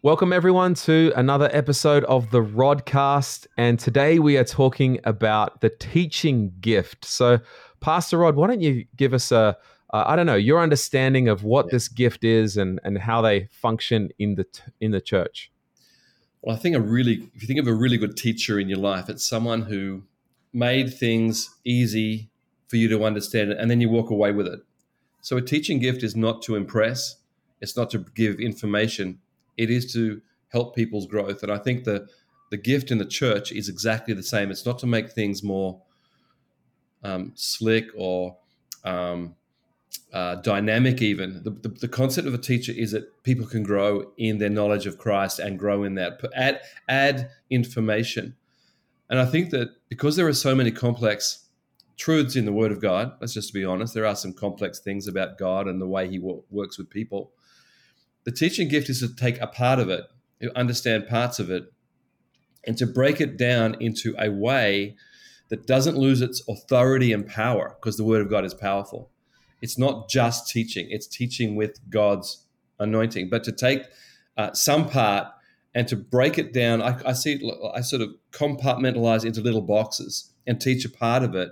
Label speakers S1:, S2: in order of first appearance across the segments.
S1: Welcome, everyone, to another episode of the Rodcast. And today we are talking about the teaching gift. So, Pastor Rod, why don't you give us a uh, don't know your understanding of what yeah. this gift is and and how they function in the in the church.
S2: Well, I think a really if you think of a really good teacher in your life, it's someone who made things easy for you to understand and then you walk away with it. So a teaching gift is not to impress, it's not to give information, it is to help people's growth. And I think the the gift in the church is exactly the same. It's not to make things more um, slick or um, uh, dynamic even the, the, the, concept of a teacher is that people can grow in their knowledge of christ and grow in that add add information and i think that because there are so many complex truths in the word of god let's just be honest there are some complex things about god and the way he works with people the teaching gift is to take a part of it to understand parts of it and to break it down into a way that doesn't lose its authority and power because the word of god is powerful it's not just teaching, it's teaching with God's anointing. But to take uh, some part and to break it down, I, I see I sort of compartmentalize into little boxes and teach a part of it.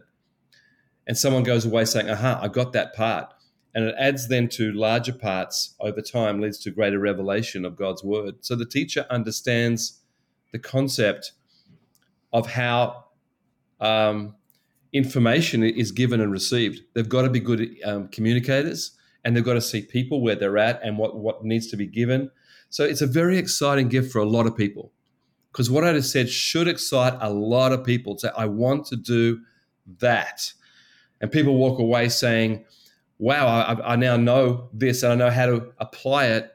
S2: And someone goes away saying, aha, I got that part. And it adds then to larger parts over time, leads to greater revelation of God's word. So the teacher understands the concept of how um, information is given and received. They've got to be good um, communicators and they've got to see people where they're at and what, what needs to be given. So it's a very exciting gift for a lot of people because what I just said should excite a lot of people to say, I want to do that. And people walk away saying, wow, I, I now know this and I know how to apply it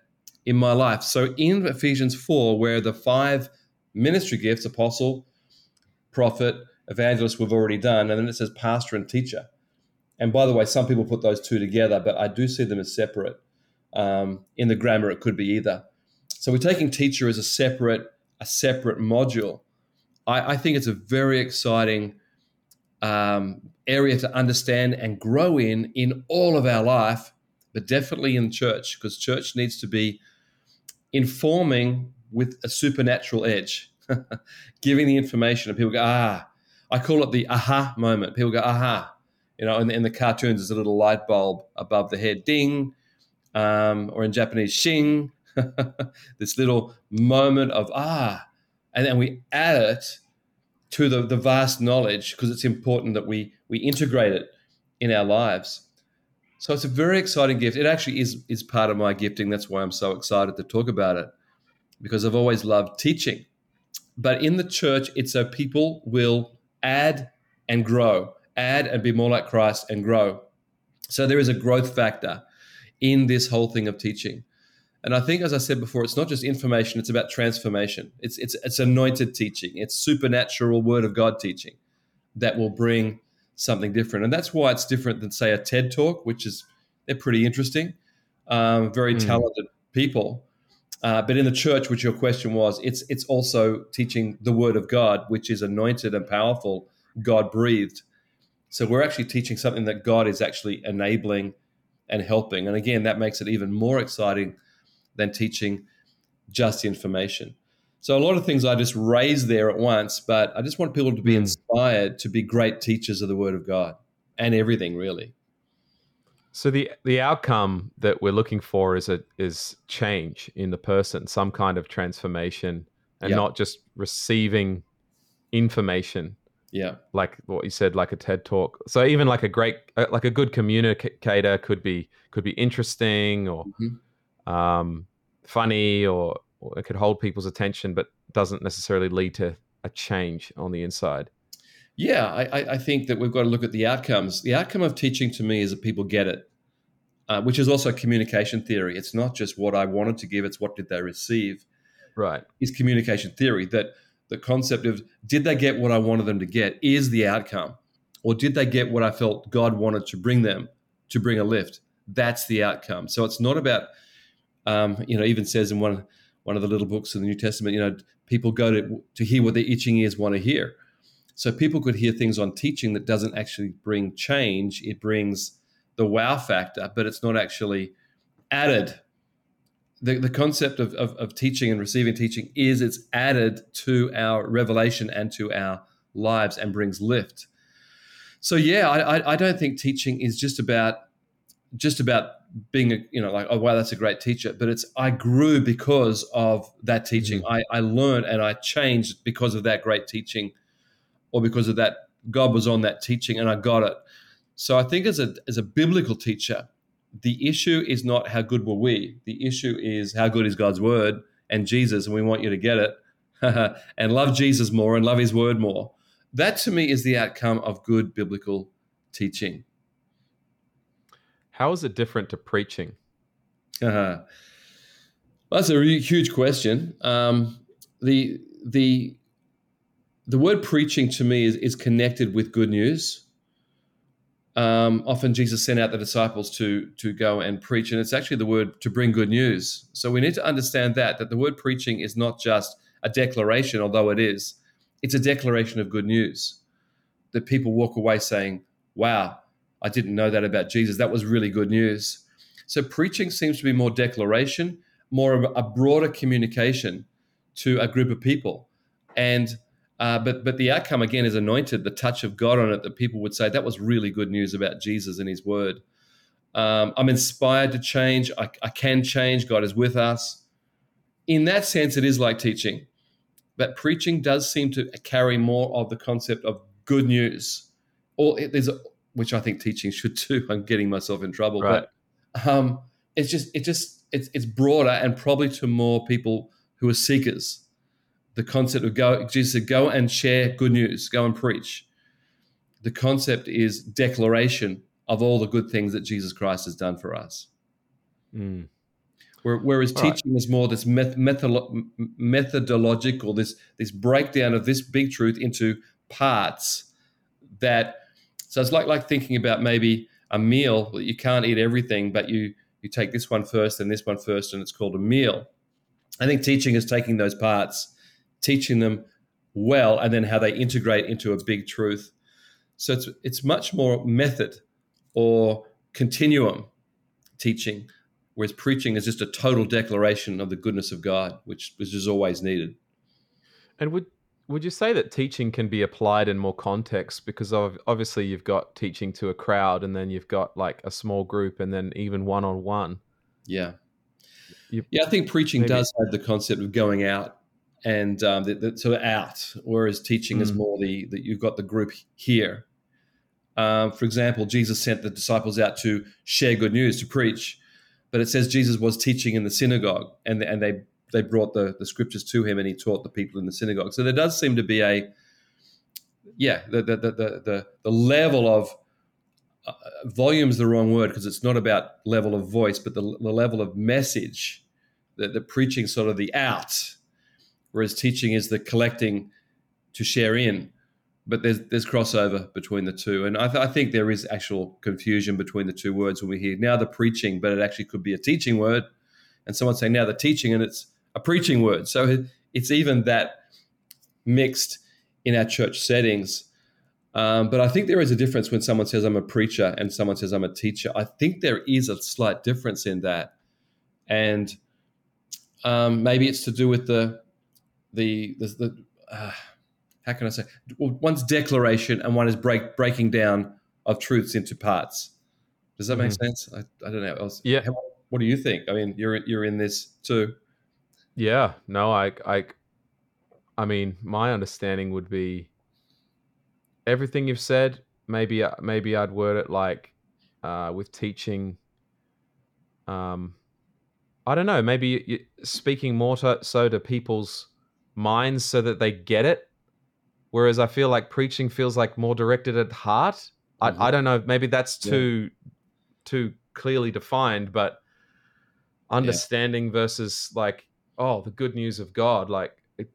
S2: in my life. So in Ephesians 4, where the five ministry gifts apostle, prophet, evangelist we've already done, and then it says pastor and teacher. And by the way, some people put those two together, but I do see them as separate. Um, in the grammar, it could be either. So we're taking teacher as a separate a separate module. I, I think it's a very exciting um, area to understand and grow in in all of our life, but definitely in church because church needs to be informing with a supernatural edge, giving the information, and people go, ah, I call it the aha moment. People go, aha. You know, in the, in the cartoons, there's a little light bulb above the head, ding, um, or in Japanese, shing. this little moment of ah, and then we add it to the, the vast knowledge because it's important that we we integrate it in our lives. So it's a very exciting gift. It actually is is part of my gifting. That's why I'm so excited to talk about it because I've always loved teaching. But in the church, it's so people will add and grow, add and be more like Christ and grow. So there is a growth factor in this whole thing of teaching. And I think, as I said before, it's not just information; it's about transformation. It's it's it's anointed teaching. It's supernatural Word of God teaching that will bring something different. And that's why it's different than, say, a TED talk, which is they're pretty interesting, um, very mm. talented people. Uh, but in the church, which your question was, it's it's also teaching the word of God, which is anointed and powerful, God breathed. So we're actually teaching something that God is actually enabling and helping. And again, that makes it even more exciting than teaching just information. So a lot of things I just raise there at once, but I just want people to be hmm. inspired to be great teachers of the word of God and everything really.
S1: So the the outcome that we're looking for is a is change in the person, some kind of transformation, and yeah. not just receiving information.
S2: Yeah,
S1: like what you said, like a TED talk. So even like a great, uh, like a good communicator could be could be interesting or mm-hmm. Um, funny, or, or it could hold people's attention, but doesn't necessarily lead to a change on the inside.
S2: Yeah, I, I, think that we've got to look at the outcomes. The outcome of teaching to me is that people get it, uh, which is also communication theory. It's not just what I wanted to give; it's what did they receive.
S1: Right,
S2: is communication theory that the concept of did they get what I wanted them to get is the outcome, or did they get what I felt God wanted to bring them to bring a lift? That's the outcome. So it's not about, um, you know, even says in one one of the little books in the New Testament, you know, people go to to hear what their itching ears want to hear so people could hear things on teaching that doesn't actually bring change. It brings the wow factor, but it's not actually added the, the concept of, of, of teaching and receiving teaching is it's added to our revelation and to our lives and brings lift. So yeah, I, I don't think teaching is just about just about being a you know like oh wow that's a great teacher, but it's I grew because of that teaching. Mm-hmm. I, I learned and I changed because of that great teaching, or because of that God was on that teaching and I got it. So I think as a as a biblical teacher, the issue is not how good were we. The issue is how good is God's word and Jesus, and we want you to get it and love Jesus more and love His word more. That to me is the outcome of good biblical teaching.
S1: How is it different to preaching?
S2: Uh, that's a really huge question. Um, the the the word preaching to me is, is connected with good news um, often Jesus sent out the disciples to to go and preach, and it's actually the word to bring good news. So we need to understand that that the word preaching is not just a declaration, although it is. It's a declaration of good news that people walk away saying, "Wow, I didn't know that about Jesus. That was really good news." So preaching seems to be more declaration, more of a broader communication to a group of people, and uh, but but the outcome again is anointed, the touch of God on it that people would say that was really good news about Jesus and His Word. Um, I'm inspired to change. I, I, can change. God is with us. In that sense, it is like teaching, but preaching does seem to carry more of the concept of good news, or it, there's a, which I think teaching should too. I'm getting myself in trouble, right. but um, it's just it just it's it's broader and probably to more people who are seekers the concept of go Jesus said, go and share good news, go and preach. The concept is declaration of all the good things that Jesus Christ has done for us. Mm. Whereas all teaching right. is more this methodological, this this breakdown of this big truth into parts that. So it's like like thinking about maybe a meal that you can't eat everything, but you you take this one first and this one first, and it's called a meal. I think teaching is taking those parts teaching them well, and then how they integrate into a big truth. So it's it's much more method or continuum teaching, whereas preaching is just a total declaration of the goodness of God, which which is always needed.
S1: And would would you say that teaching can be applied in more context because of obviously you've got teaching to a crowd and then you've got like a small group and then even one on one.
S2: Yeah. You, yeah, I think preaching maybe. does have the concept of going out and um, the, the, sort of out, whereas teaching mm. is more the that you've got the group here. Um, for example, Jesus sent the disciples out to share good news, to preach, but it says Jesus was teaching in the synagogue, and and they they brought the, the scriptures to him, and he taught the people in the synagogue. So there does seem to be a yeah the the the the, the level of uh, volume is the wrong word because it's not about level of voice, but the, the level of message, the, the preaching sort of the out whereas teaching is the collecting to share in. But there's there's crossover between the two, and I, th- I think there is actual confusion between the two words when we hear now the preaching, but it actually could be a teaching word, and someone saying now the teaching, and it's a preaching word. So it's even that mixed in our church settings. Um, but I think there is a difference when someone says I'm a preacher and someone says I'm a teacher. I think there is a slight difference in that, and um, maybe it's to do with the the the, the uh, how can I say? One's declaration and one is break breaking down of truths into parts. Does that make mm-hmm. sense? I, I don't know. Else.
S1: Yeah.
S2: How, what do you think? I mean, you're you're in this too.
S1: Yeah. No, I I I mean, my understanding would be everything you've said. Maybe uh, maybe I'd word it like uh, with teaching. Um, I don't know. Maybe speaking more to, so to people's minds so that they get it. Whereas I feel like preaching feels like more directed at heart. Mm-hmm. I, I don't know. Maybe that's too yeah. too clearly defined, but understanding yeah. versus like oh the good news of God. Like it,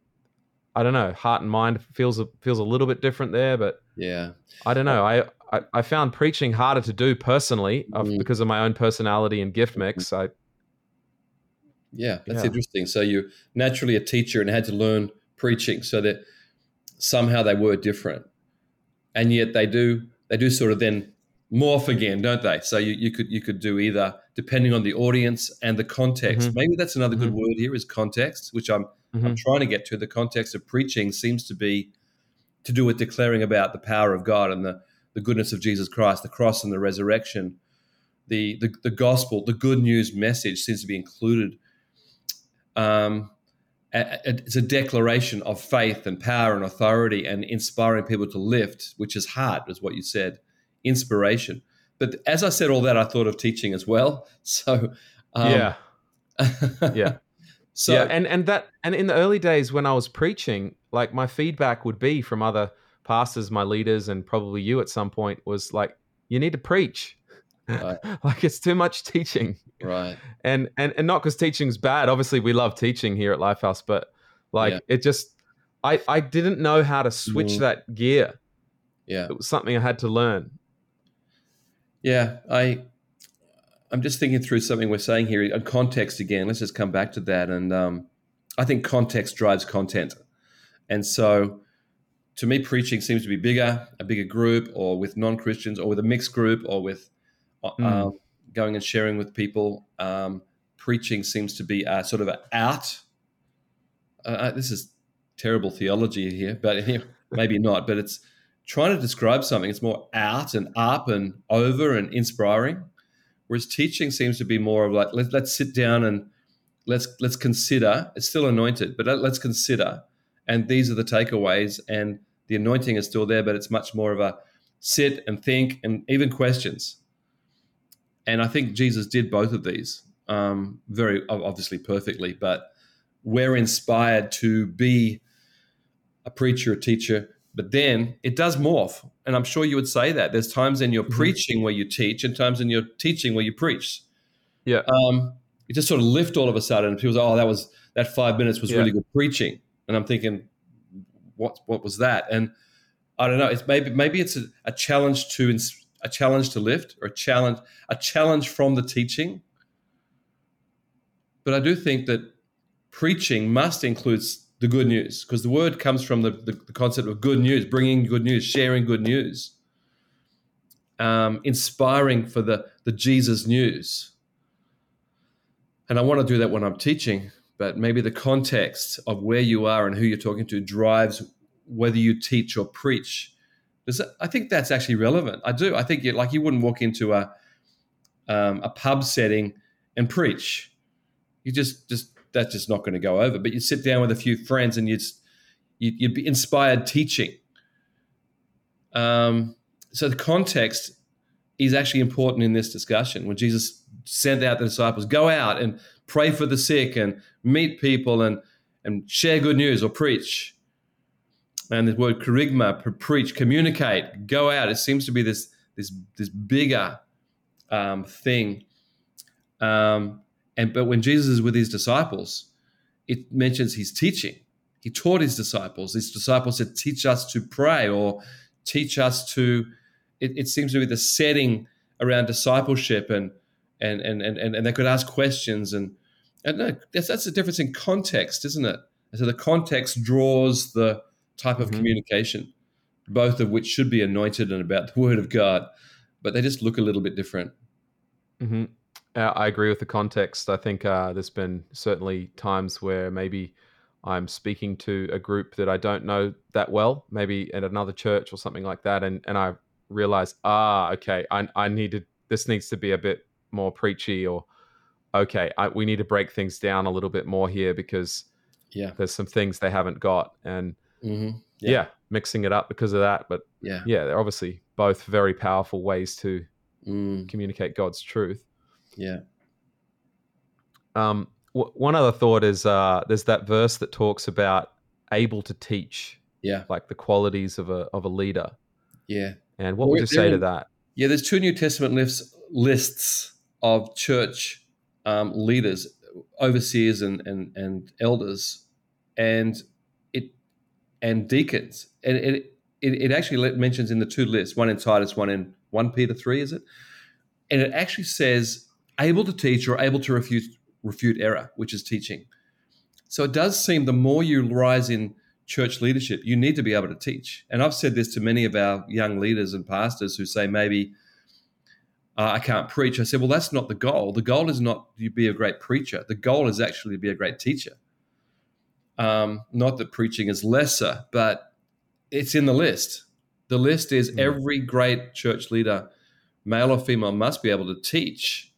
S1: I don't know. Heart and mind feels feels a little bit different there, but
S2: yeah,
S1: I don't know. I I, I found preaching harder to do personally mm-hmm. because of my own personality and gift mix. Mm-hmm. I
S2: yeah, that's yeah. interesting. So you're naturally a teacher and had to learn preaching, so that somehow they were different, and yet they do they do sort of then morph again, don't they? So you, you could you could do either depending on the audience and the context.
S1: Mm-hmm.
S2: Maybe that's another good word here is context, which I'm
S1: Mm-hmm.
S2: I'm trying to get to. The context of preaching seems to be to do with declaring about the power of God and the, the goodness of Jesus Christ, the cross and the resurrection. The, the, the gospel, the good news message seems to be included. Um, it's a declaration of faith and power and authority and inspiring people to lift, which is hard, is what you said. Inspiration. But as I said all that, I thought of teaching as well. So, um,
S1: yeah, yeah.
S2: so
S1: yeah, and and that and in the early days when I was preaching, like my feedback would be from other pastors, my leaders, and probably you at some point was like, you need to preach.
S2: Right.
S1: like it's too much teaching,
S2: right.
S1: and and and not because teaching's bad. Obviously, we love teaching here at Lifehouse, but like
S2: Yeah.
S1: it just, I I didn't know how to switch
S2: Mhm.
S1: that gear.
S2: Yeah.
S1: It was something I had to learn.
S2: Yeah, I I'm just thinking through something we're saying here. Uh, Context again. Let's just come back to that. And um, I think context drives content. And so, to me, preaching seems to be bigger, a bigger group, or with non Christians, or with a mixed group, or with uh,
S1: Mm.
S2: going and sharing with people. Um, preaching seems to be a sort of an out. Uh, uh, this is terrible theology here, but maybe not. But it's trying to describe something. It's more out and up and over and inspiring. Whereas teaching seems to be more of like let, let's sit down and let's let's consider. It's still anointed, but let- let's consider. And these are the takeaways. And the anointing is still there, but it's much more of a sit and think and even questions. And I think Jesus did both of these um, very obviously perfectly. But we're inspired to be a preacher, a teacher, but then it does morph. And I'm sure you would say that. There's times in your
S1: Mhm.
S2: preaching where you teach and times in your teaching where you preach.
S1: Yeah.
S2: Um, you just sort of lift all of a sudden and people say, oh, that was that five minutes was
S1: Yeah.
S2: really good preaching. And I'm thinking, what what was that? And I don't know. It's maybe maybe it's a, a challenge to a challenge to lift or a challenge a challenge from the teaching. But I do think that preaching must include the good news because the word comes from the, the, the, concept of good news, bringing good news, sharing good news, um, inspiring for the, the Jesus news. And I want to do that when I'm teaching, but maybe the context of where you are and who you're talking to drives whether you teach or preach. Does that, I think that's actually relevant. I do. I think you, like you wouldn't walk into a um, a pub setting and preach. You just just that's just not going to go over. But you sit down with a few friends and you'd you'd be inspired teaching. Um, so the context is actually important in this discussion. When Jesus sent out the disciples, go out and pray for the sick and meet people and and share good news or preach. And the word kerygma, preach, communicate, go out. It seems to be this this this bigger um, thing. Um, and but when Jesus is with his disciples, it mentions he's teaching. He taught his disciples. His disciples said, "Teach us to pray," or "Teach us to." It, it seems to be the setting around discipleship, and and and and and they could ask questions, and and no, that's that's the difference in context, isn't it? And so the context draws the type of
S1: Mhm.
S2: communication, both of which should be anointed and about the Word of God, but they just look a little bit different.
S1: hmm Uh, I agree with the context. I think uh, there's been certainly times where maybe I'm speaking to a group that I don't know that well, maybe at another church or something like that, and and I realize, ah, okay, I I needed this needs to be a bit more preachy, or okay, I, we need to break things down a little bit more here because
S2: Yeah.
S1: there's some things they haven't got, and
S2: Mm-hmm.
S1: yeah. mixing it up because of that. But
S2: Yeah.
S1: yeah, they're obviously both very powerful ways to
S2: Mm,
S1: communicate God's truth.
S2: Yeah.
S1: Um, w- one other thought is uh, there's that verse that talks about able to teach,
S2: Yeah.
S1: like the qualities of a of a leader.
S2: Yeah.
S1: And what
S2: Well,
S1: would you say to that?
S2: Yeah, there's two New Testament lists lists of church um, leaders, overseers, and, and and elders, and it and deacons, and it it, it actually mentions in the two lists, one in Titus, one in one Peter three, is it? And it actually says able to teach or able to refute refute error, which is teaching. So it does seem the more you rise in church leadership, you need to be able to teach. And I've said this to many of our young leaders and pastors who say maybe uh, I can't preach. I said, well, that's not the goal. The goal is not you be a great preacher. The goal is actually to be a great teacher. Um, not that preaching is lesser, but it's in the list. The list is mm. every great church leader, male or female, must be able to teach.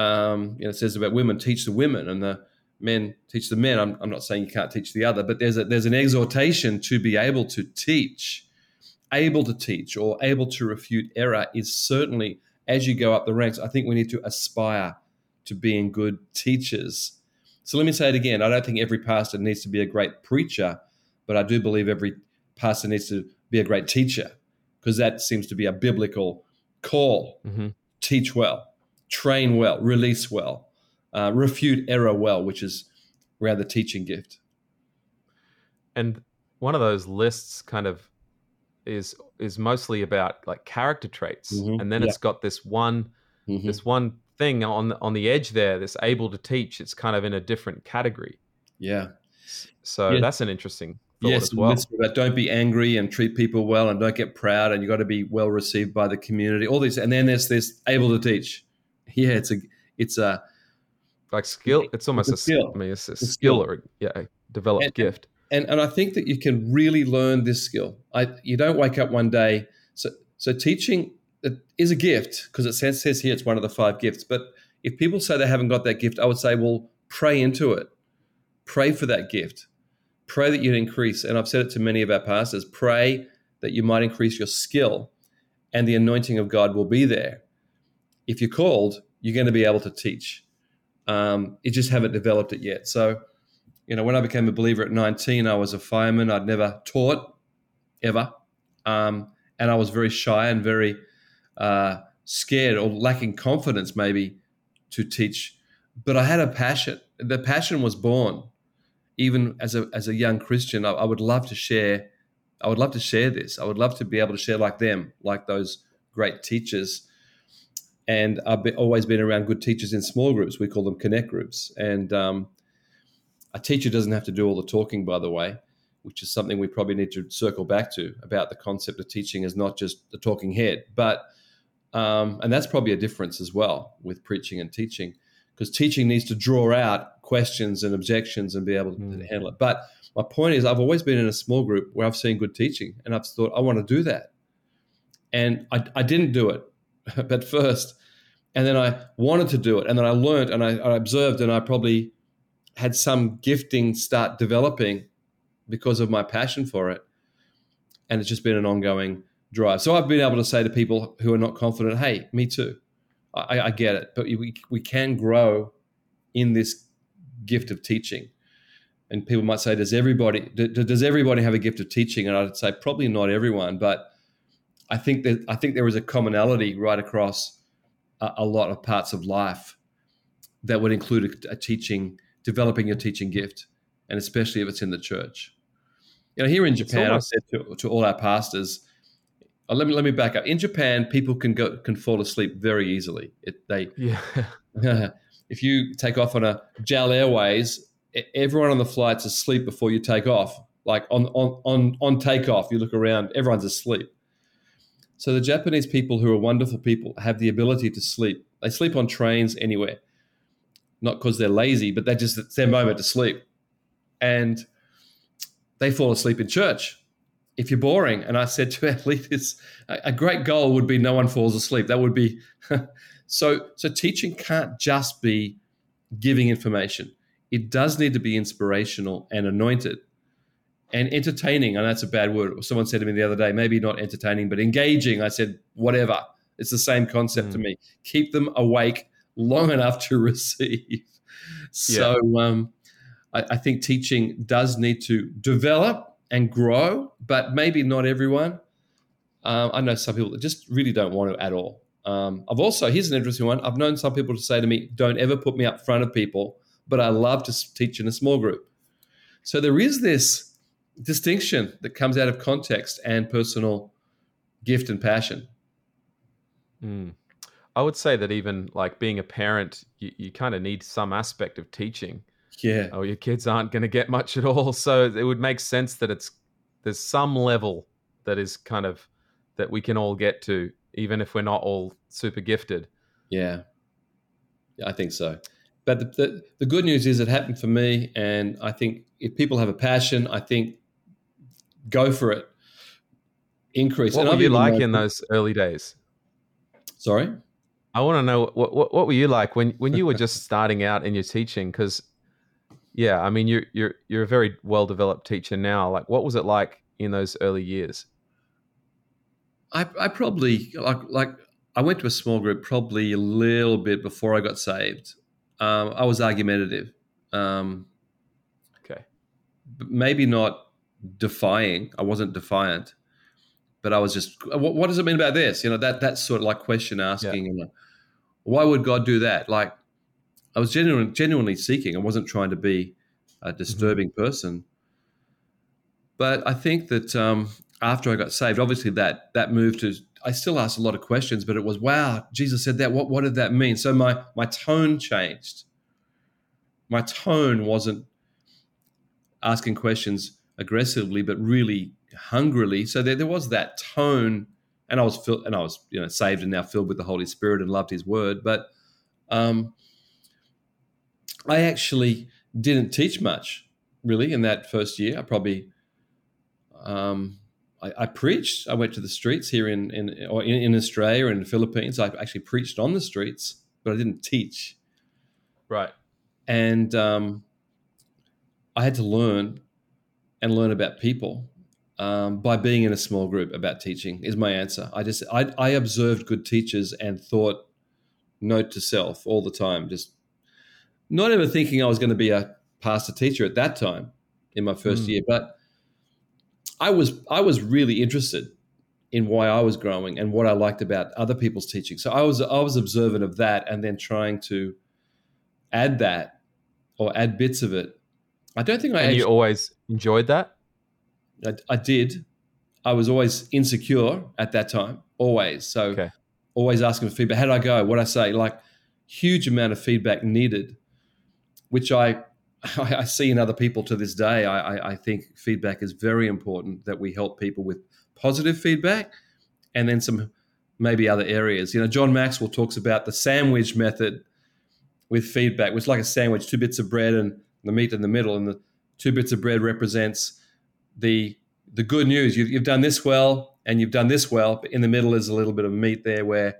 S2: Um, you know, it says about women teach the women, and the men teach the men. I'm, I'm not saying you can't teach the other, but there's a, there's an exhortation to be able to teach able to teach or able to refute error is certainly, as you go up the ranks, I think we need to aspire to being good teachers. So let me say it again. I don't think every pastor needs to be a great preacher, but I do believe every pastor needs to be a great teacher because that seems to be a biblical call. Mm-hmm. Teach well, train well, release well, uh, refute error well, which is around the teaching gift.
S1: And one of those lists kind of is is mostly about like character traits, mm-hmm. and then yeah. it's got this one mm-hmm. this one thing on on the edge there. This able to teach. It's kind of in a different category.
S2: Yeah.
S1: So yeah. that's an interesting yes, well.
S2: About don't be angry and treat people well, and don't get proud, and you got to be well received by the community. All these, and then there's this able to teach. Yeah, it's a it's a
S1: like skill. It's almost it's a, skill. I mean, it's a, skill, skill or yeah, a developed
S2: and,
S1: gift
S2: and and I think that you can really learn this skill. I you don't wake up one day. So so teaching is a gift because it says, says here it's one of the five gifts. But if people say they haven't got that gift, I would say, well, pray into it. Pray for that gift. Pray that you'd increase. And I've said it to many of our pastors. Pray that you might increase your skill, and the anointing of God will be there. If you're called, you're going to be able to teach. Um, you just haven't developed it yet. So you know, when I became a believer at 19, I was a fireman. I'd never taught ever. Um, and I was very shy and very uh, scared or lacking confidence, maybe, to teach. But I had a passion. The passion was born. Even as a, as a young Christian, I, I would love to share. I would love to share this. I would love to be able to share like them, like those great teachers. And I've always been around good teachers in small groups. We call them connect groups. And um, a teacher doesn't have to do all the talking, by the way, which is something we probably need to circle back to about the concept of teaching as not just the talking head, but um, and that's probably a difference as well with preaching and teaching, because teaching needs to draw out questions and objections and be able to mm. handle it. But my point is, I've always been in a small group where I've seen good teaching, and I've thought I want to do that, and I, I didn't do it, but first, and then I wanted to do it, and then I learned and I, I observed, and I probably had some gifting start developing because of my passion for it. And it's just been an ongoing drive. So I've been able to say to people who are not confident, hey, me too. I, I get it. But we, we can grow in this gift of teaching. And people might say, does everybody does everybody have a gift of teaching? And I'd say probably not everyone, but I think that I think there is a commonality right across a, a lot of parts of life that would include a, a teaching developing your teaching gift, and especially if it's in the church. You know, here in Japan, I've said to, to, all our pastors, oh, let me let me back up. In Japan, people can go can fall asleep very easily. It, they yeah. if you take off on a JAL Airways, everyone on the flight's asleep before you take off. Like on on on on takeoff, you look around, everyone's asleep. So the Japanese people, who are wonderful people, have the ability to sleep. They sleep on trains anywhere not because they're lazy, but they just it's their moment to sleep. And they fall asleep in church if you're boring. And I said to our leaders, a great goal would be no one falls asleep. That would be so. So teaching can't just be giving information. It does need to be inspirational and anointed and entertaining. And that's a bad word. Someone said to me the other day, maybe not entertaining, but engaging. I said, whatever. It's the same concept mm. to me. Keep them awake long enough to receive. So yeah. um, I, I, think teaching does need to develop and grow, but maybe not everyone. Um, I know some people that just really don't want to at all. Um, I've also here's an interesting one. I've known some people to say to me, "Don't ever put me up front of people," but I love to teach in a small group. So there is this distinction that comes out of context and personal gift and passion.
S1: Mm. I would say that even like being a parent, you, you kind of need some aspect of teaching.
S2: Yeah.
S1: Oh, your kids aren't going to get much at all. So it would make sense that it's there's some level that is kind of that we can all get to even if we're not all super gifted.
S2: Yeah, yeah, I think so. But the, the, the good news is it happened for me, and I think if people have a passion, I think go for it. Increase.
S1: What
S2: and
S1: were you like in those early days?
S2: Sorry.
S1: I want to know what, what what were you like when when you were just starting out in your teaching? Because yeah, I mean you're you're you're a very well developed teacher now. Like, what was it like in those early years?
S2: I, I probably like like I went to a small group probably a little bit before I got saved. Um, I was argumentative, um,
S1: Okay,
S2: but maybe not defying. I wasn't defiant, but I was just, what, what does it mean about this? You know, that that sort of like question asking, and like, why would God do that? Like, I was genuinely genuinely seeking. I wasn't trying to be a disturbing person. But I think that um, after I got saved, obviously that that moved to. I still asked a lot of questions, but it was wow. Jesus said that. What what did that mean? So my my tone changed. My tone wasn't asking questions aggressively, but really hungrily. So there, there was that tone, and I was filled, and I was you know saved and now filled with the Holy Spirit and loved His Word. But um, I actually didn't teach much really in that first year. I probably um, I, I preached. I went to the streets here in in or in, in Australia and the Philippines. I actually preached on the streets, but I didn't teach.
S1: right.
S2: And um, I had to learn and learn about people um, by being in a small group about teaching. Is my answer. I just I, I observed good teachers and thought, note to self all the time. Just not ever thinking I was going to be a pastor teacher at that time in my first
S1: Mm.
S2: year, but I was I was really interested in why I was growing and what I liked about other people's teaching. So I was I was observant of that and then trying to add that or add bits of it. I don't think I
S1: And you always enjoyed that.
S2: I, I did. I was always insecure at that time, always. So
S1: Okay.
S2: always asking for feedback. How did I go? What I say? Like huge amount of feedback needed, which I I see in other people to this day. I, I, I think feedback is very important. That we help people with positive feedback, and then some maybe other areas. You know, John Maxwell talks about the sandwich method with feedback, which is like a sandwich, two bits of bread and the meat in the middle, and the two bits of bread represents the the good news. You've, you've done this well, and you've done this well, but in the middle is a little bit of meat there where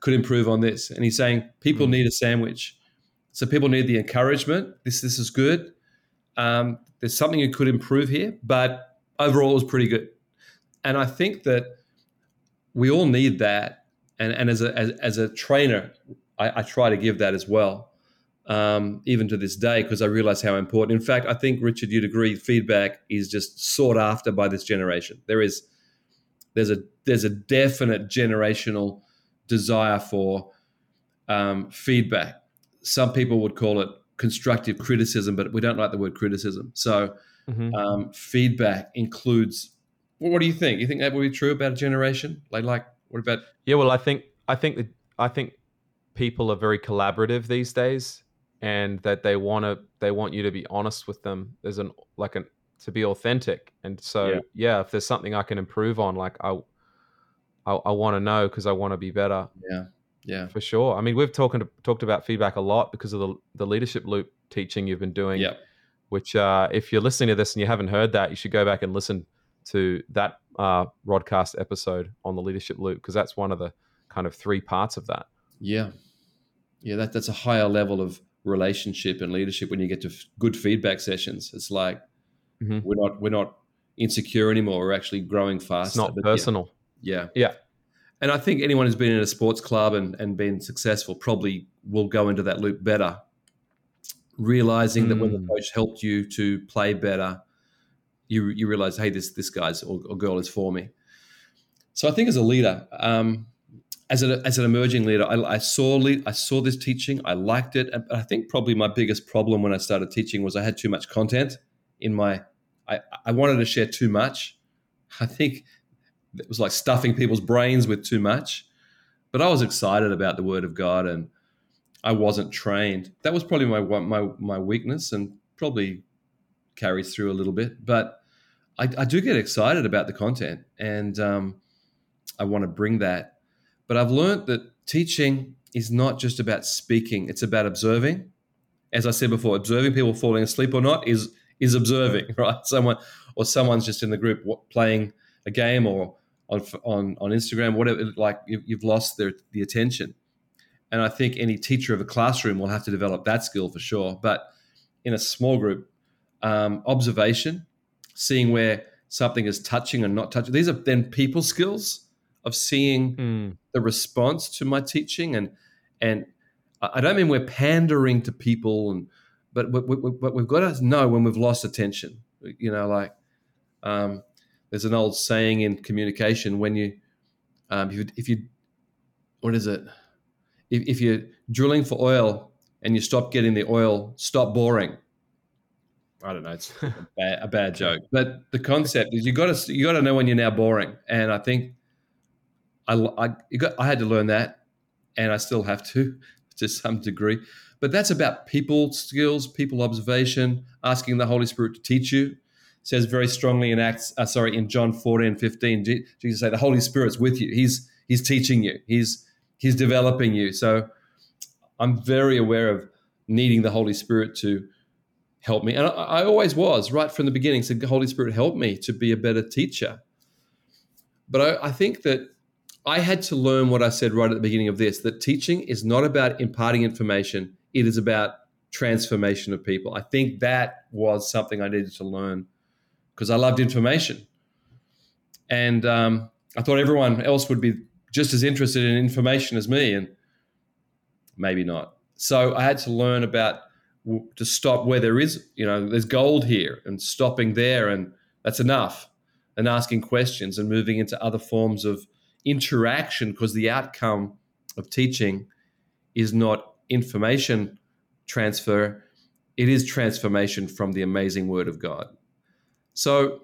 S2: could improve on this. And he's saying people
S1: Mm.
S2: need a sandwich. So people need the encouragement. This this is good. Um, there's something you could improve here, but overall it was pretty good. And I think that we all need that. And and as a as, as a trainer, I, I try to give that as well, um, even to this day, because I realize how important. In fact, I think Richard, you'd agree, feedback is just sought after by this generation. There is there's a there's a definite generational desire for um, feedback. Some people would call it constructive criticism, but we don't like the word criticism. So
S1: Mhm.
S2: um, feedback includes. Well, what do you think? You think that would be true about a generation? Like, like what about?
S1: Yeah, well, I think I think that I think people are very collaborative these days, and that they want to they want you to be honest with them. There's an like an to be authentic, and so
S2: Yeah.
S1: yeah, if there's something I can improve on, like I I, I want to know because I want to be better
S2: Yeah, yeah,
S1: for sure. I mean, we've talked talked about feedback a lot because of the the leadership loop teaching you've been doing.
S2: yeah,
S1: Which, uh, if you're listening to this and you haven't heard that, you should go back and listen to that uh, Rodcast episode on the leadership loop because that's one of the kind of three parts of that.
S2: yeah, yeah. That that's a higher level of relationship and leadership when you get to f- good feedback sessions. It's like
S1: Mhm.
S2: we're not we're not insecure anymore. We're actually growing faster.
S1: It's not
S2: But yeah,
S1: personal.
S2: Yeah.
S1: Yeah.
S2: And I think anyone who's been in a sports club and, and been successful probably will go into that loop better, realizing that when the
S1: Mm.
S2: coach helped you to play better, you you realize, hey, this this guy's or, or girl is for me. So I think as a leader, um, as an as an emerging leader, I, I saw le- I saw this teaching, I liked it, and I think probably my biggest problem when I started teaching was I had too much content in my. I, I wanted to share too much. I think it was like stuffing people's brains with too much. But I was excited about the Word of God, and I wasn't trained. That was probably my my my weakness, and probably carries through a little bit. But I, I do get excited about the content, and um, I want to bring that. But I've learned that teaching is not just about speaking; it's about observing. As I said before, observing people falling asleep or not is is observing, right? Someone or someone's just in the group playing a game or on on on Instagram, whatever. Like you've lost their the attention, and I think any teacher of a classroom will have to develop that skill for sure. But in a small group, um, observation, seeing where something is touching and not touching. These are then people skills of seeing mm. the response to my teaching and and I don't mean we're pandering to people and but we, we, but we've got to know when we've lost attention. You know, like um, there's an old saying in communication when you um, if, you, if you what is it if, if you're drilling for oil and you stop getting the oil, stop boring. I don't know. It's a bad, a bad joke, but the concept is you got to you got to know when you're now boring, and I think I I, got, I had to learn that, and I still have to to some degree. But that's about people skills, people observation, asking the Holy Spirit to teach you. It says very strongly in Acts, uh, sorry, in John 14, 15, Jesus say the Holy Spirit's with you. He's he's teaching you. He's he's developing you. So I'm very aware of needing the Holy Spirit to help me. And I, I always was, right from the beginning, said, Holy Spirit, help me to be a better teacher. But I, I think that I had to learn what I said right at the beginning of this that teaching is not about imparting information, it is about transformation of people. I think that was something I needed to learn because I loved information. And um, I thought everyone else would be just as interested in information as me, and maybe not. So I had to learn about to stop where there is, you know, there's gold here and stopping there, and that's enough, and asking questions and moving into other forms of interaction because the outcome of teaching is not information transfer, it is transformation from the amazing Word of God. So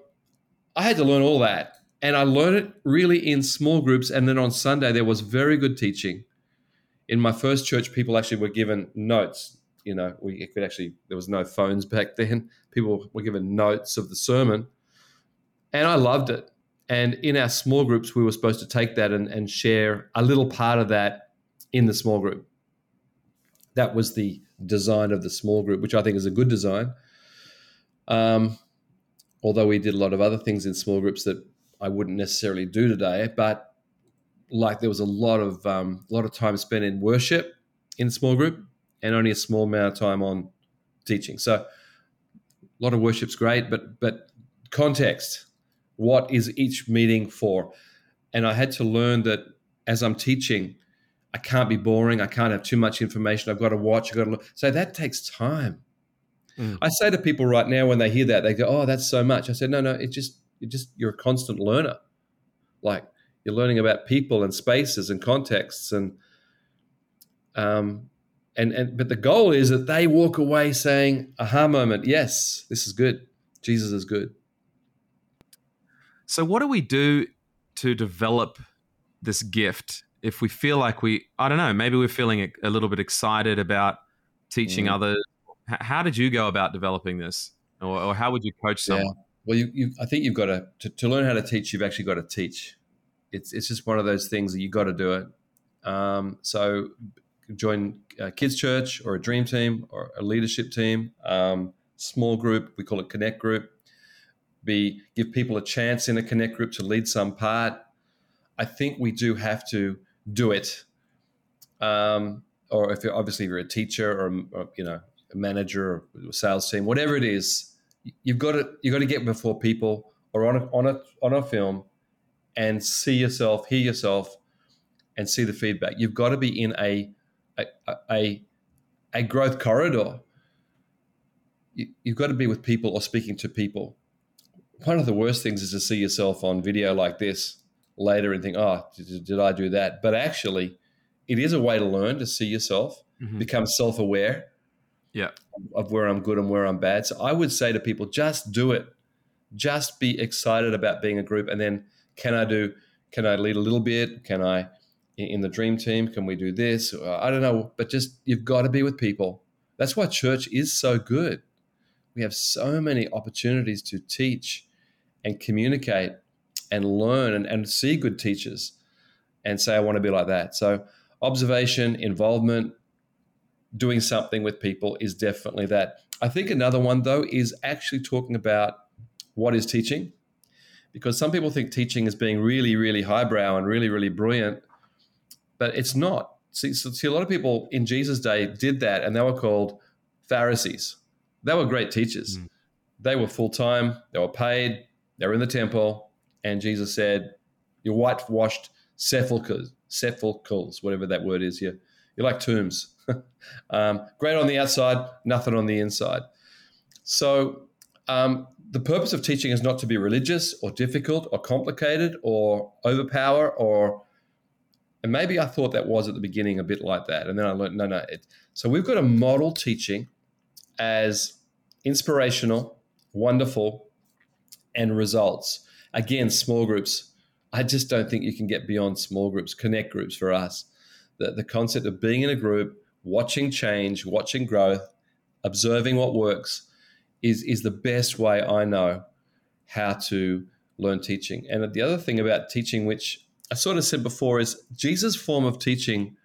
S2: I had to learn all that. And I learned it really in small groups. And then on Sunday, there was very good teaching. In my first church, people actually were given notes you know, we could actually, there was no phones back then. People were given notes of the sermon. And I loved it. And in our small groups, we were supposed to take that and, and share a little part of that in the small group. That was the design of the small group, which I think is a good design. Um, although we did a lot of other things in small groups that I wouldn't necessarily do today, but like there was a lot of um, a lot of time spent in worship in small group, and only a small amount of time on teaching. So a lot of worship's great, but but context. What is each meeting for? And I had to learn that as I'm teaching, I can't be boring. I can't have too much information. I've got to watch. I've got to look. So that takes time. Mm. I say to people right now when they hear that, they go, "Oh, that's so much." I said, "No, no. It's just you just you're a constant learner. Like you're learning about people and spaces and contexts and um, and and but the goal is that they walk away saying aha moment yes this is good jesus is good
S1: so what do we do to develop this gift if we feel like we i don't know maybe we're feeling a, little bit excited about teaching mm. others how did you go about developing this or, or how would you coach someone yeah.
S2: well you, you, i think you've got to, to, to learn how to teach you've actually got to teach it's it's just one of those things that you got to do it um, so join a kids church or a dream team or a leadership team, um, small group. We call it connect group. Be give people a chance in a connect group to lead some part. I think we do have to do it. Um, or if you're obviously if you're a teacher or, or you know a manager or a sales team, whatever it is, you've got to you got to get before people or on a, on a on a film and see yourself, hear yourself, and see the feedback. You've got to be in a a, a, a growth corridor, you, you've got to be with people or speaking to people. One of the worst things is to see yourself on video like this later and think, oh, did, did I do that? But actually, it is a way to learn to see yourself, mm-hmm. become self aware
S1: yeah.
S2: of where I'm good and where I'm bad. So I would say to people, just do it. Just be excited about being a group. And then can I do, can I lead a little bit? Can I in the dream team? Can we do this? I don't know, but just you've got to be with people. That's why church is so good. We have so many opportunities to teach and communicate and learn and, and see good teachers. and say, I want to be like that. So, observation, involvement, doing something with people is definitely that. I think another one, though, is actually talking about what is teaching. Because some people think teaching is being really, really highbrow and really, really brilliant, but it's not. See, so, see, a lot of people in Jesus' day did that, and they were called Pharisees. They were great teachers. Mm. They were full time, they were paid, they were in the temple, and Jesus said, You're whitewashed sepulchres, sepulchres, whatever that word is. You're, you're like tombs. um, great on the outside, nothing on the inside. So, um, the purpose of teaching is not to be religious or difficult or complicated or overpower or and maybe I thought that was at the beginning a bit like that. And then I learned, no, no. It, so we've got to model teaching as inspirational, wonderful, and results. Again, small groups. I just don't think you can get beyond small groups, connect groups for us. The, the concept of being in a group, watching change, watching growth, observing what works is, is the best way I know how to learn teaching. And the other thing about teaching, which I sort of said before, is Jesus' form of teaching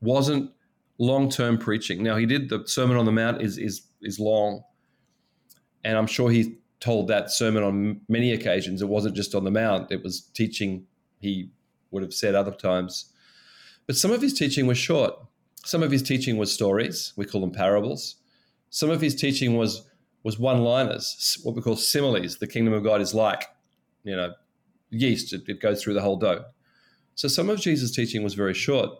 S2: wasn't long-term preaching. Now he did the Sermon on the Mount is is is long, and I'm sure he told that sermon on many occasions. It wasn't just on the Mount; it was teaching. He would have said other times, but some of his teaching was short. Some of his teaching was stories. We call them parables. Some of his teaching was was one-liners, what we call similes. The kingdom of God is like, you know, yeast. It, it goes through the whole dough. So some of Jesus' teaching was very short.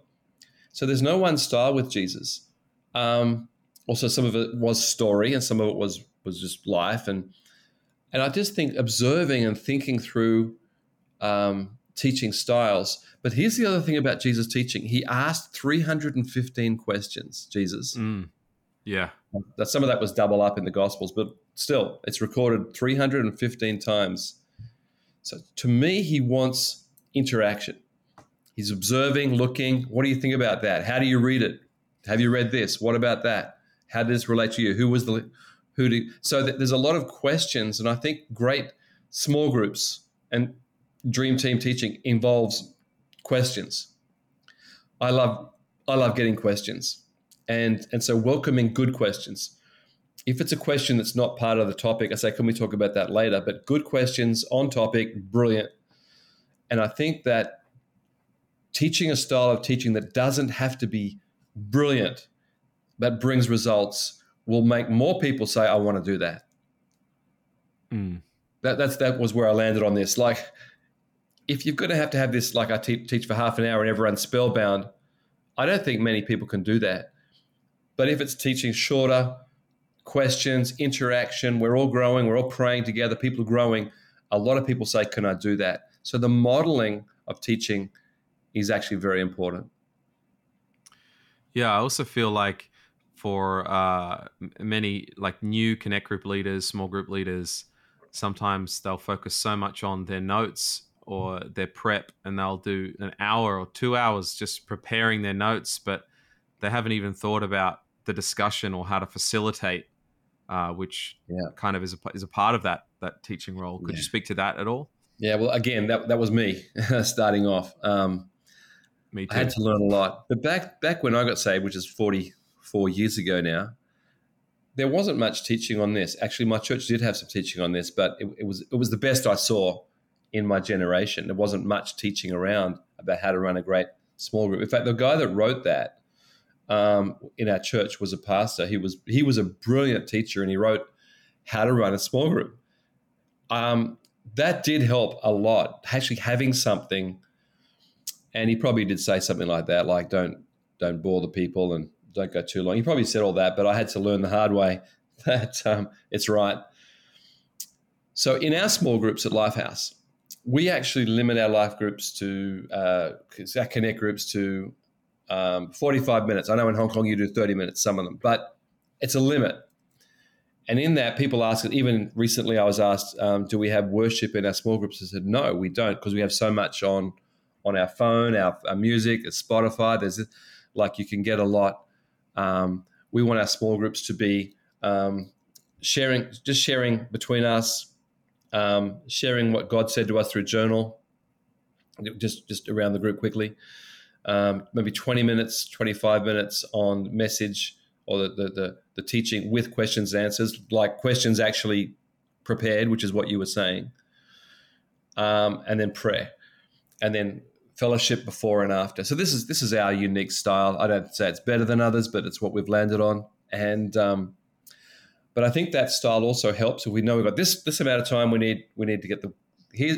S2: So there's no one style with Jesus. Um, also, some of it was story, and some of it was was just life, and and I just think observing and thinking through um, teaching styles. But here's the other thing about Jesus' teaching: he asked 315 questions. Jesus,
S1: mm. yeah,
S2: that some of that was double up in the Gospels, but still, it's recorded 315 times. So to me, he wants interaction. He's observing, looking. What do you think about that? How do you read it? Have you read this? What about that? How does this relate to you? Who was the who so there's a lot of questions, and I think great small groups and dream team teaching involves questions. I love I love getting questions, and and so welcoming good questions. If it's a question that's not part of the topic, I say, can we talk about that later? But good questions on topic, brilliant. And I think that teaching a style of teaching that doesn't have to be brilliant, but brings results will make more people say, I want to do that.
S1: Mm.
S2: That that's that was where I landed on this. Like, if you're going to have to have this, like I te- teach for half an hour and everyone's spellbound, I don't think many people can do that. But if it's teaching shorter questions, interaction, we're all growing, we're all praying together, people are growing. A lot of people say, Can I do that? So the modeling of teaching is actually very important.
S1: Yeah, I also feel like for uh, many like new connect group leaders, small group leaders, sometimes they'll focus so much on their notes or their prep, and they'll do an hour or two hours just preparing their notes, but they haven't even thought about the discussion or how to facilitate, uh, which yeah. kind of is a, is a part of that that teaching role. Could yeah. you speak to that at all?
S2: Yeah, well, again, that, that was me starting off. Um,
S1: me too.
S2: I had to learn a lot. But back back when I got saved, which is 44 years ago now, there wasn't much teaching on this. Actually, my church did have some teaching on this, but it, it was it was the best I saw in my generation. There wasn't much teaching around about how to run a great small group. In fact, the guy that wrote that um, in our church was a pastor. He was he was a brilliant teacher, and he wrote how to run a small group. Um, that did help a lot. Actually, having something and he probably did say something like that, like don't don't bore the people and don't go too long. You probably said all that, but I had to learn the hard way that um, it's right. So in our small groups at Lifehouse, we actually limit our life groups to uh, our connect groups to um, 45 minutes. I know in Hong Kong you do 30 minutes, some of them, but it's a limit. And in that, people ask, even recently I was asked, um, do we have worship in our small groups? I said, no, we don't, because we have so much on on our phone, our, our music, Spotify. There's like you can get a lot. Um, we want our small groups to be um, sharing, just sharing between us, um, sharing what God said to us through journal, just just around the group quickly. Um, maybe 20 minutes, 25 minutes on message or the, the, the, the teaching with questions and answers, like questions actually prepared, which is what you were saying. Um, and then prayer. And then fellowship before and after. So this is this is our unique style. I don't say it's better than others, but it's what we've landed on. And um, but I think that style also helps if we know we've got this this amount of time. We need we need to get the here.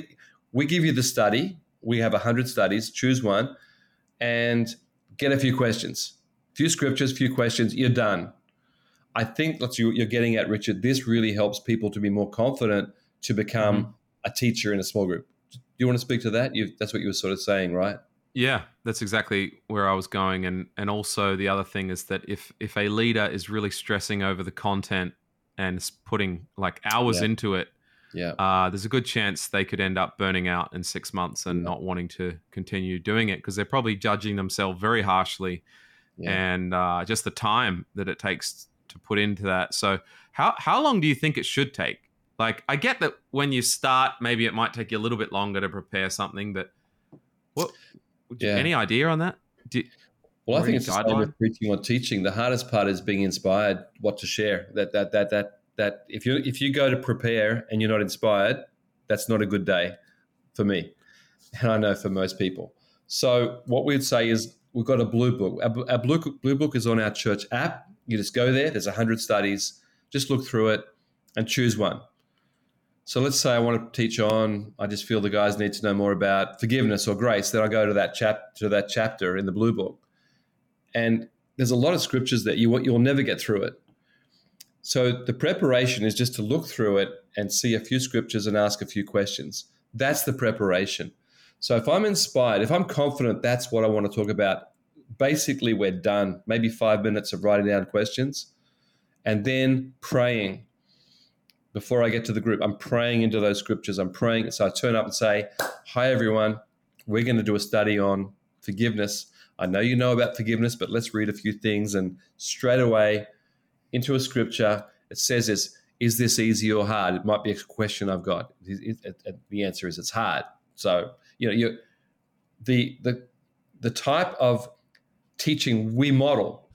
S2: We give you the study. We have hundred studies. Choose one, and get a few questions, few scriptures, few questions. You're done. I think that's you, you're getting at, Richard. This really helps people to be more confident to become mm-hmm. a teacher in a small group. Do you want to speak to that? you that's what you were sort of saying, right?
S1: Yeah, that's exactly where I was going, and and also the other thing is that if if a leader is really stressing over the content and is putting like hours
S2: yeah.
S1: into it,
S2: yeah,
S1: uh, there's a good chance they could end up burning out in six months and yeah. not wanting to continue doing it because they're probably judging themselves very harshly, yeah. and uh, just the time that it takes to put into that. So, how how long do you think it should take? Like, I get that when you start, maybe it might take you a little bit longer to prepare something, but what? Yeah. Any idea on that? Do,
S2: well, I think it's the same with preaching or teaching. The hardest part is being inspired, what to share. That that that that that if you if you go to prepare and you're not inspired, that's not a good day for me, and I know for most people. So what we'd say is we've got a blue book. Our, our blue, blue book is on our church app. You just go there. There's hundred studies. Just look through it and choose one. So let's say I want to teach on. I just feel the guys need to know more about forgiveness or grace. Then I go to that chap to that chapter in the blue book and there's a lot of scriptures that you you'll never get through it. So the preparation is just to look through it and see a few scriptures and ask a few questions. That's the preparation. So if I'm inspired, if I'm confident that's what I want to talk about, basically we're done. Maybe five minutes of writing down questions and then praying before I get to the group. I'm praying into those scriptures. I'm praying. So I turn up and say, Hi, everyone. We're going to do a study on forgiveness. I know you know about forgiveness, but let's read a few things. And straight away into a scripture, it says is, is this easy or hard? It might be a question I've got. The answer is it's hard. So, you know, you the the the type of teaching we model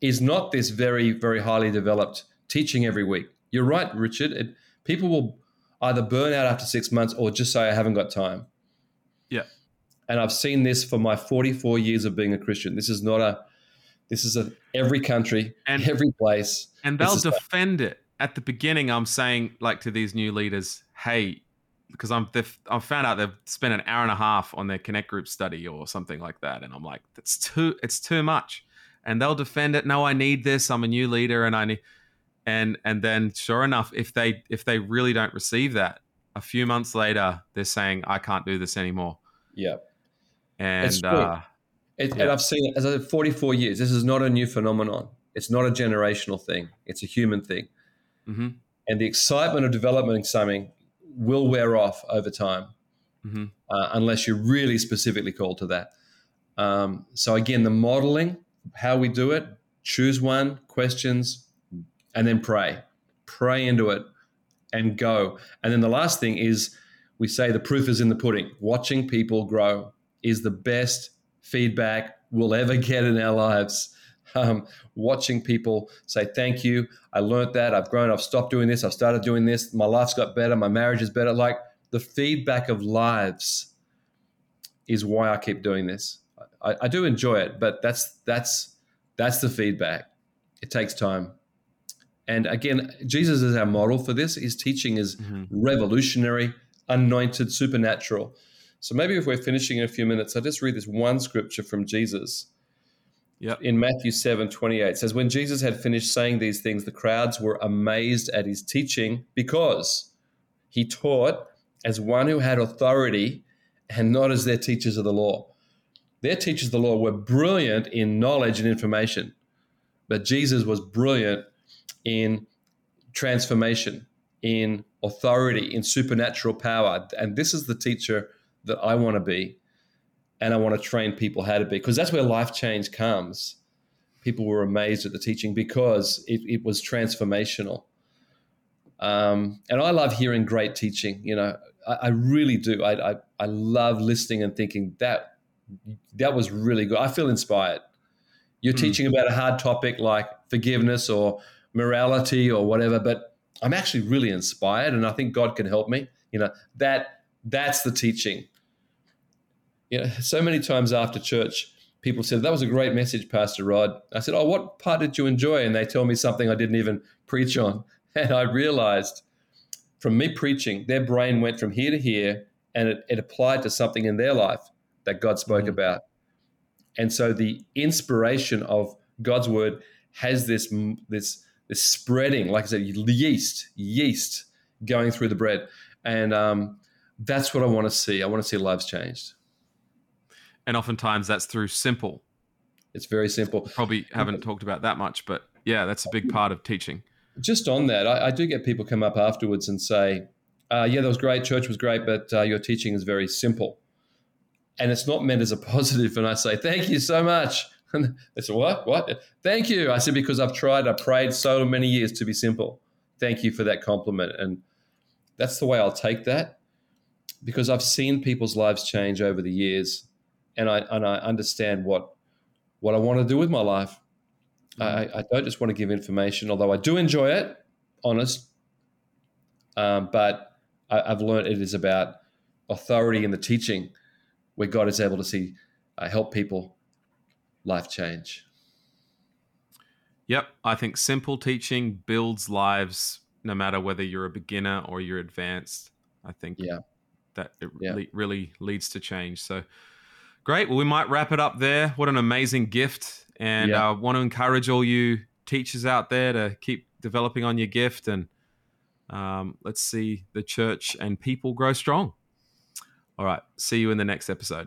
S2: is not this very, very highly developed teaching every week. You're right, Richard. people will either burn out after six months or just say, I haven't got time.
S1: Yeah
S2: and I've seen this for my 44 years of being a Christian. This is not a, this is a every country and every place,
S1: and they'll defend it. At the beginning, I'm saying like to these new leaders, hey, because I'm I've found out they've spent an hour and a half on their Connect Group study or something like that, and I'm like, that's too, it's too much, and they'll defend it. No, I need this. I'm a new leader, and I need, and and then sure enough, if they if they really don't receive that, a few months later, they're saying I can't do this anymore.
S2: Yeah.
S1: And uh,
S2: it, yeah. and I've seen it as I said, 44 years. This is not a new phenomenon. It's not a generational thing. It's a human thing.
S1: Mm-hmm.
S2: And the excitement of developing something will wear off over time,
S1: mm-hmm.
S2: uh, unless you're really specifically called to that. Um, so again, the modeling, how we do it, choose one, questions, and then pray. Pray into it and go. And then the last thing is we say the proof is in the pudding. Watching people grow is the best feedback we'll ever get in our lives. Um, watching people say, Thank you. I learned that. I've grown. I've stopped doing this. I've started doing this. My life's got better. My marriage is better. Like the feedback of lives is why I keep doing this. I, I do enjoy it, but that's that's that's the feedback. It takes time. And again, Jesus is our model for this. His teaching is mm-hmm. revolutionary, anointed, supernatural. So maybe if we're finishing in a few minutes, I'll just read this one scripture from Jesus.
S1: Yep.
S2: In Matthew 7 28, it says, When Jesus had finished saying these things, the crowds were amazed at his teaching because he taught as one who had authority and not as their teachers of the law. Their teachers of the law were brilliant in knowledge and information, but Jesus was brilliant in transformation, in authority, in supernatural power. And this is the teacher that I want to be and I want to train people how to be because that's where life change comes. People were amazed at the teaching because it, it was transformational. Um, and I love hearing great teaching. You know, I, I really do. I, I, I love listening and thinking that that was really good. I feel inspired. You're mm. teaching about a hard topic like forgiveness or morality or whatever, but I'm actually really inspired, and I think God can help me. You know that that's the teaching. You know, so many times after church, people said that was a great message, Pastor Rod. I said, "Oh, what part did you enjoy?" And they tell me something I didn't even preach on, and I realized from me preaching, their brain went from here to here, and it, it applied to something in their life that God spoke mm-hmm. about. And so the inspiration of God's word has this this this spreading, like I said, yeast, yeast going through the bread, and um, that's what I want to see. I want to see lives changed.
S1: And oftentimes that's through simple.
S2: It's very simple.
S1: Probably haven't talked about that much, but yeah, that's a big part of teaching.
S2: Just on that, I, I do get people come up afterwards and say, uh, "Yeah, that was great. Church was great, but uh, your teaching is very simple." And it's not meant as a positive. And I say, "Thank you so much." And they said, What? What? Thank you. I said, Because I've tried, I prayed so many years to be simple. Thank you for that compliment. And that's the way I'll take that because I've seen people's lives change over the years and I, and I understand what, what I want to do with my life. I, I don't just want to give information, although I do enjoy it, honest. Um, but I, have learned it is about authority in the teaching where God is able to see, uh, help people life change.
S1: Yep. I think simple teaching builds lives no matter whether you're a beginner or you're advanced. I think yeah. that it yeah. le- really leads to change. So great. Well, we might wrap it up there. What an amazing gift. And I yeah. uh, want to encourage all you teachers out there to keep developing on your gift and um, let's see the church and people grow strong. All right. See you in the next episode.